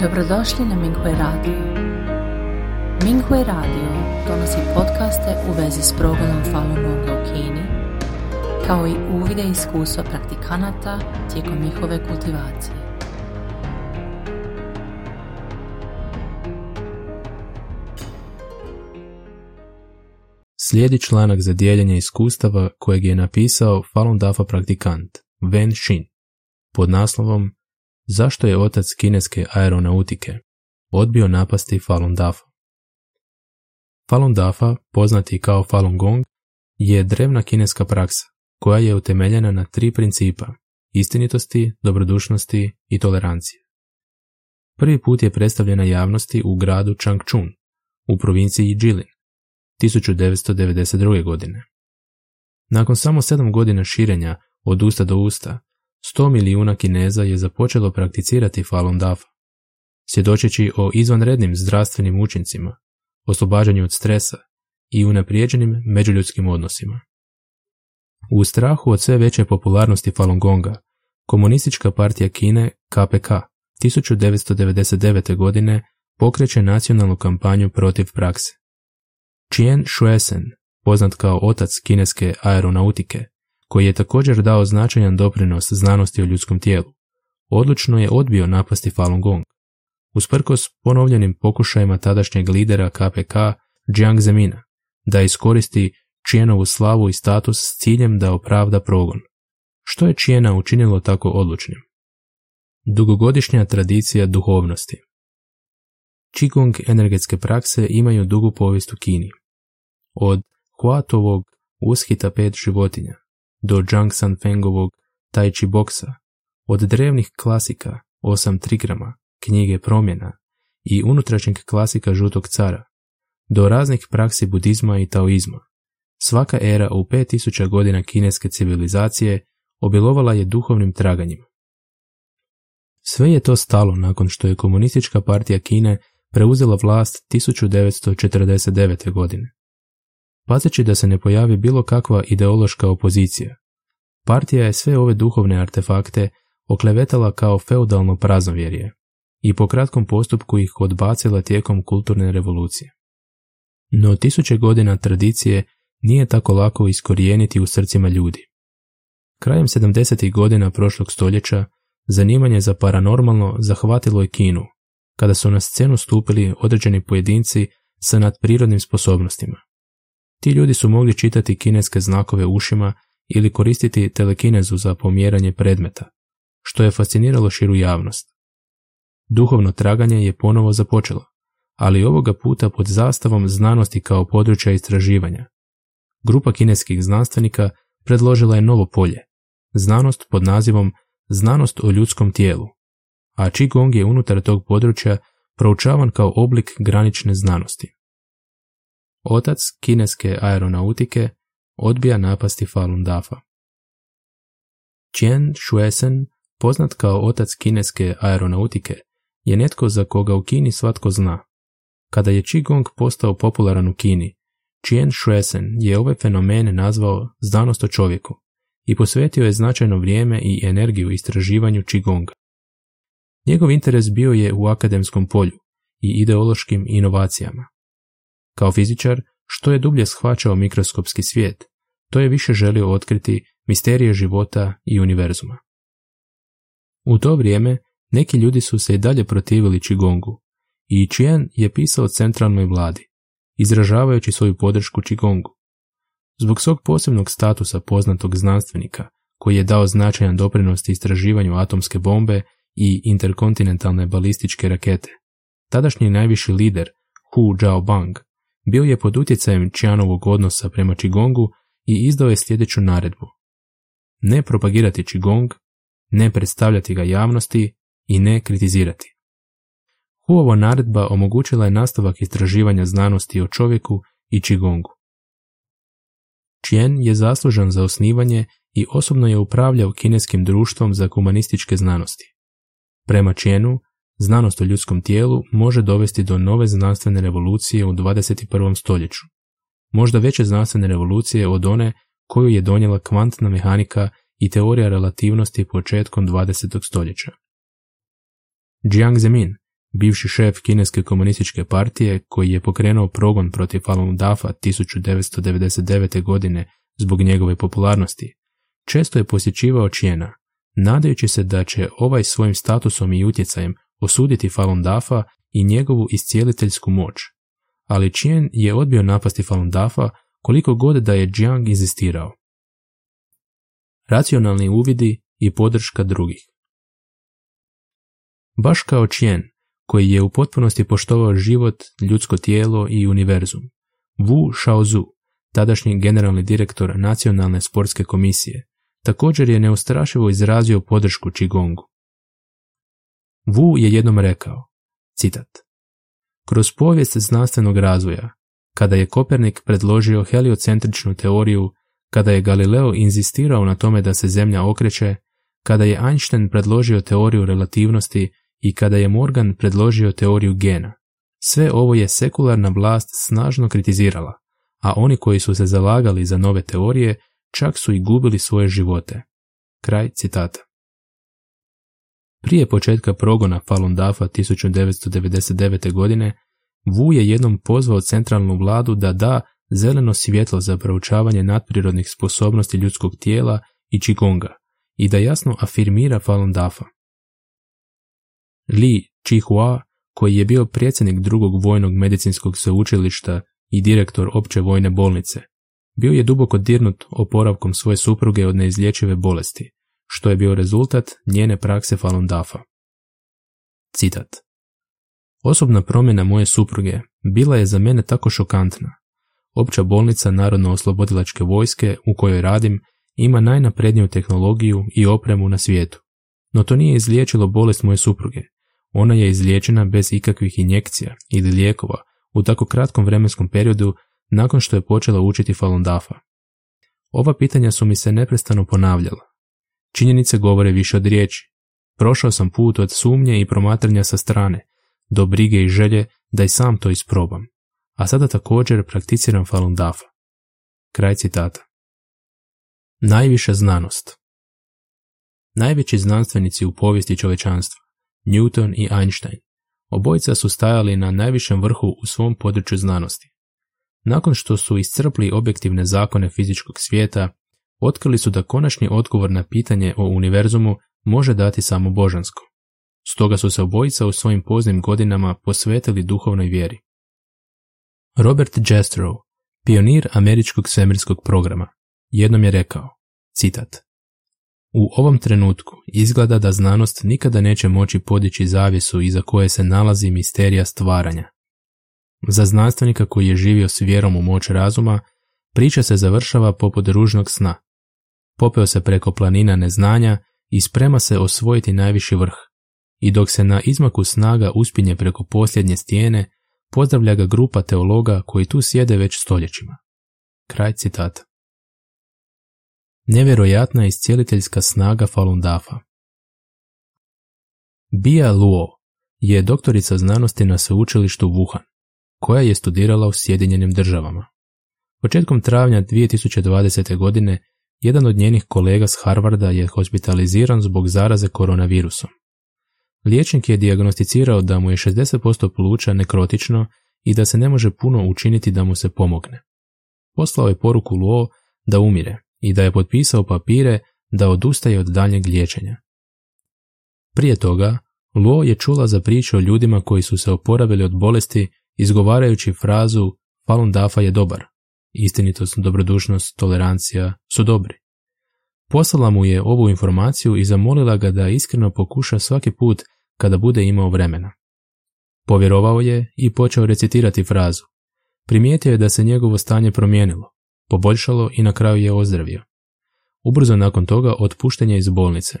Dobrodošli na Minghui Radio. Minghui Radio donosi podcaste u vezi s progledom Falun Gonga u Kini, kao i uvide iskustva praktikanata tijekom njihove kultivacije. Slijedi članak za dijeljenje iskustava kojeg je napisao Falun Dafa praktikant Wen Xin pod naslovom Zašto je otac kineske aeronautike odbio napasti Falun Dafa? Falun Dafa, poznati kao Falun Gong, je drevna kineska praksa koja je utemeljena na tri principa istinitosti, dobrodušnosti i tolerancije. Prvi put je predstavljena javnosti u gradu Changchun u provinciji Jilin 1992. godine. Nakon samo sedam godina širenja od usta do usta, 100 milijuna Kineza je započelo prakticirati Falun Dafa, svjedočeći o izvanrednim zdravstvenim učincima, oslobađanju od stresa i unaprijeđenim međuljudskim odnosima. U strahu od sve veće popularnosti Falun Gonga, komunistička partija Kine KPK 1999. godine pokreće nacionalnu kampanju protiv prakse. Chien Shuesen, poznat kao otac kineske aeronautike, koji je također dao značajan doprinos znanosti o ljudskom tijelu, odlučno je odbio napasti Falun Gong. Usprkos ponovljenim pokušajima tadašnjeg lidera KPK Jiang Zemina da iskoristi Čienovu slavu i status s ciljem da opravda progon. Što je Čijena učinilo tako odlučnim? Dugogodišnja tradicija duhovnosti Qigong energetske prakse imaju dugu povijest u Kini. Od Huatovog ushita pet životinja do Zhang Sanfengovog Tai Chi boksa, od drevnih klasika osam trigrama, knjige promjena i unutrašnjeg klasika žutog cara, do raznih praksi budizma i taoizma. Svaka era u 5000 godina kineske civilizacije obilovala je duhovnim traganjima. Sve je to stalo nakon što je komunistička partija Kine preuzela vlast 1949. godine. Pazeći da se ne pojavi bilo kakva ideološka opozicija, partija je sve ove duhovne artefakte oklevetala kao feudalno praznovjerje i po kratkom postupku ih odbacila tijekom kulturne revolucije. No tisuće godina tradicije nije tako lako iskorijeniti u srcima ljudi. Krajem 70. godina prošlog stoljeća zanimanje za paranormalno zahvatilo je Kinu, kada su na scenu stupili određeni pojedinci sa nadprirodnim sposobnostima. Ti ljudi su mogli čitati kineske znakove ušima ili koristiti telekinezu za pomjeranje predmeta, što je fasciniralo širu javnost. Duhovno traganje je ponovo započelo, ali ovoga puta pod zastavom znanosti kao područja istraživanja. Grupa kineskih znanstvenika predložila je novo polje, znanost pod nazivom Znanost o ljudskom tijelu, a Qigong je unutar tog područja proučavan kao oblik granične znanosti. Otac kineske aeronautike odbija napasti Falun Dafa. Qian Shuesen, poznat kao otac kineske aeronautike, je netko za koga u Kini svatko zna. Kada je Qigong postao popularan u Kini, Qian Shuesen je ovaj fenomen nazvao znanost o čovjeku i posvetio je značajno vrijeme i energiju istraživanju Qigonga. Njegov interes bio je u akademskom polju i ideološkim inovacijama. Kao fizičar, što je dublje shvaćao mikroskopski svijet, to je više želio otkriti misterije života i univerzuma. U to vrijeme neki ljudi su se i dalje protivili Qigongu i Qian je pisao centralnoj vladi, izražavajući svoju podršku Qigongu. Zbog svog posebnog statusa poznatog znanstvenika, koji je dao značajan doprinos istraživanju atomske bombe i interkontinentalne balističke rakete, tadašnji najviši lider Hu Bang bio je pod utjecajem Qianovog odnosa prema Qigongu i izdao je sljedeću naredbu. Ne propagirati Qigong, ne predstavljati ga javnosti i ne kritizirati. Huova naredba omogućila je nastavak istraživanja znanosti o čovjeku i Qigongu. Qian je zaslužan za osnivanje i osobno je upravljao kineskim društvom za humanističke znanosti. Prema Qianu, znanost o ljudskom tijelu može dovesti do nove znanstvene revolucije u 21. stoljeću. Možda veće znanstvene revolucije od one koju je donijela kvantna mehanika i teorija relativnosti početkom 20. stoljeća. Jiang Zemin bivši šef kineske komunističke partije koji je pokrenuo progon protiv Falun Dafa 1999. godine zbog njegove popularnosti, često je posjećivao Čijena, nadajući se da će ovaj svojim statusom i utjecajem osuditi Falun Dafa i njegovu iscijeliteljsku moć. Ali Čijen je odbio napasti Falun Dafa koliko god da je Jiang inzistirao. Racionalni uvidi i podrška drugih Baš kao Čijen, koji je u potpunosti poštovao život, ljudsko tijelo i univerzum. Wu Shaozu, tadašnji generalni direktor Nacionalne sportske komisije, također je neustrašivo izrazio podršku Qigongu. Wu je jednom rekao, citat, Kroz povijest znanstvenog razvoja, kada je Kopernik predložio heliocentričnu teoriju, kada je Galileo inzistirao na tome da se Zemlja okreće, kada je Einstein predložio teoriju relativnosti i kada je Morgan predložio teoriju gena. Sve ovo je sekularna vlast snažno kritizirala, a oni koji su se zalagali za nove teorije čak su i gubili svoje živote. Kraj citata. Prije početka progona Falun Dafa 1999. godine, Wu je jednom pozvao centralnu vladu da da zeleno svjetlo za proučavanje nadprirodnih sposobnosti ljudskog tijela i čigonga i da jasno afirmira Falun Dafa. Li Chihua, koji je bio predsjednik drugog vojnog medicinskog sveučilišta i direktor opće vojne bolnice, bio je duboko dirnut oporavkom svoje supruge od neizlječive bolesti, što je bio rezultat njene prakse Falun Dafa. Citat. Osobna promjena moje supruge bila je za mene tako šokantna. Opća bolnica Narodno-oslobodilačke vojske u kojoj radim ima najnapredniju tehnologiju i opremu na svijetu. No to nije izliječilo bolest moje supruge. Ona je izliječena bez ikakvih injekcija ili lijekova u tako kratkom vremenskom periodu nakon što je počela učiti Falun Dafa. Ova pitanja su mi se neprestano ponavljala. Činjenice govore više od riječi. Prošao sam put od sumnje i promatranja sa strane, do brige i želje da i sam to isprobam, a sada također prakticiram Falun Dafa. Kraj citata. Najviša znanost Najveći znanstvenici u povijesti čovečanstva, Newton i Einstein, obojica su stajali na najvišem vrhu u svom području znanosti. Nakon što su iscrpli objektivne zakone fizičkog svijeta, otkrili su da konačni odgovor na pitanje o univerzumu može dati samo božansko. Stoga su se obojica u svojim poznim godinama posvetili duhovnoj vjeri. Robert Jastrow, pionir američkog svemirskog programa, jednom je rekao, citat, U ovom trenutku izgleda da znanost nikada neće moći podići zavjesu iza koje se nalazi misterija stvaranja. Za znanstvenika koji je živio s vjerom u moć razuma, priča se završava poput ružnog sna. Popeo se preko planina neznanja i sprema se osvojiti najviši vrh. I dok se na izmaku snaga uspinje preko posljednje stijene, pozdravlja ga grupa teologa koji tu sjede već stoljećima. Kraj citata. Nevjerojatna iscijeliteljska snaga Falun Dafa Bia Luo je doktorica znanosti na sveučilištu Wuhan koja je studirala u Sjedinjenim državama. Početkom travnja 2020. godine jedan od njenih kolega s Harvarda je hospitaliziran zbog zaraze koronavirusom. Liječnik je dijagnosticirao da mu je 60% pluća nekrotično i da se ne može puno učiniti da mu se pomogne. Poslao je poruku Luo da umire i da je potpisao papire da odustaje od daljnjeg liječenja. Prije toga, Luo je čula za priču o ljudima koji su se oporavili od bolesti izgovarajući frazu Falun Dafa je dobar, istinitost, dobrodušnost, tolerancija su dobri. Poslala mu je ovu informaciju i zamolila ga da iskreno pokuša svaki put kada bude imao vremena. Povjerovao je i počeo recitirati frazu. Primijetio je da se njegovo stanje promijenilo, poboljšalo i na kraju je ozdravio. Ubrzo nakon toga otpuštenje iz bolnice.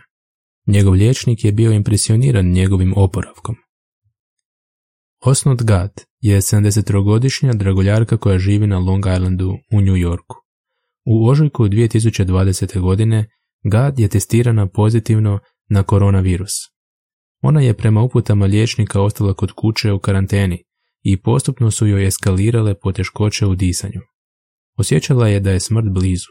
Njegov liječnik je bio impresioniran njegovim oporavkom. Osnot Gad je 73-godišnja dragoljarka koja živi na Long Islandu u New Yorku. U ožujku 2020. godine Gad je testirana pozitivno na koronavirus. Ona je prema uputama liječnika ostala kod kuće u karanteni i postupno su joj eskalirale poteškoće u disanju. Osjećala je da je smrt blizu.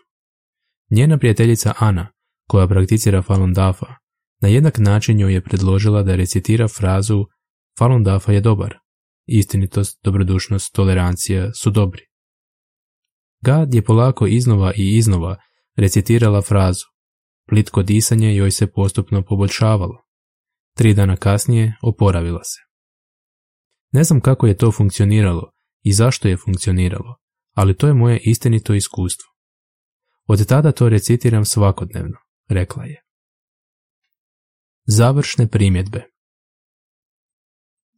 Njena prijateljica Ana, koja prakticira Falun Dafa, na jednak način joj je predložila da recitira frazu Falun Dafa je dobar. Istinitost, dobrodušnost, tolerancija su dobri. Gad je polako iznova i iznova recitirala frazu. Plitko disanje joj se postupno poboljšavalo. Tri dana kasnije oporavila se. Ne znam kako je to funkcioniralo i zašto je funkcioniralo, ali to je moje istinito iskustvo. Od tada to recitiram svakodnevno, rekla je. Završne primjedbe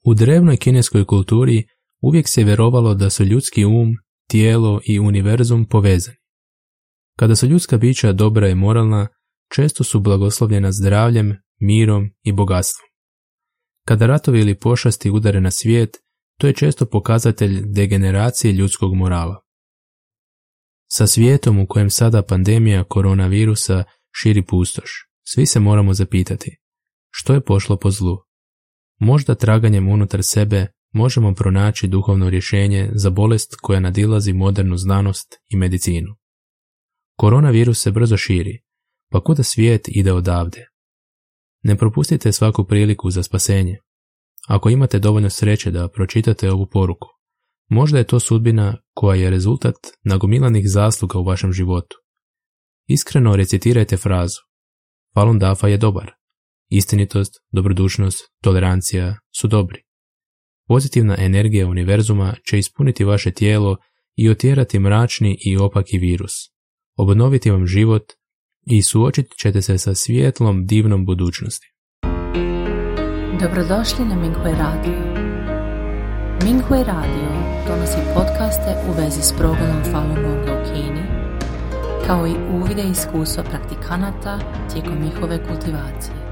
U drevnoj kineskoj kulturi uvijek se vjerovalo da su ljudski um, tijelo i univerzum povezani. Kada su ljudska bića dobra i moralna, često su blagoslovljena zdravljem, mirom i bogatstvom. Kada ratovi ili pošasti udare na svijet, to je često pokazatelj degeneracije ljudskog morala. Sa svijetom u kojem sada pandemija koronavirusa širi pustoš, svi se moramo zapitati što je pošlo po zlu. Možda traganjem unutar sebe možemo pronaći duhovno rješenje za bolest koja nadilazi modernu znanost i medicinu. Koronavirus se brzo širi, pa kuda svijet ide odavde? Ne propustite svaku priliku za spasenje. Ako imate dovoljno sreće da pročitate ovu poruku, možda je to sudbina koja je rezultat nagomilanih zasluga u vašem životu. Iskreno recitirajte frazu. Falun Dafa je dobar. Istinitost, dobrodušnost, tolerancija su dobri. Pozitivna energija univerzuma će ispuniti vaše tijelo i otjerati mračni i opaki virus, obnoviti vam život i suočit ćete se sa svijetlom divnom budućnosti. Dobrodošli na Minghui Radio. Minghui Radio donosi podcaste u vezi s progledom Falun Gonga u Kini, kao i uvide iskustva praktikanata tijekom njihove kultivacije.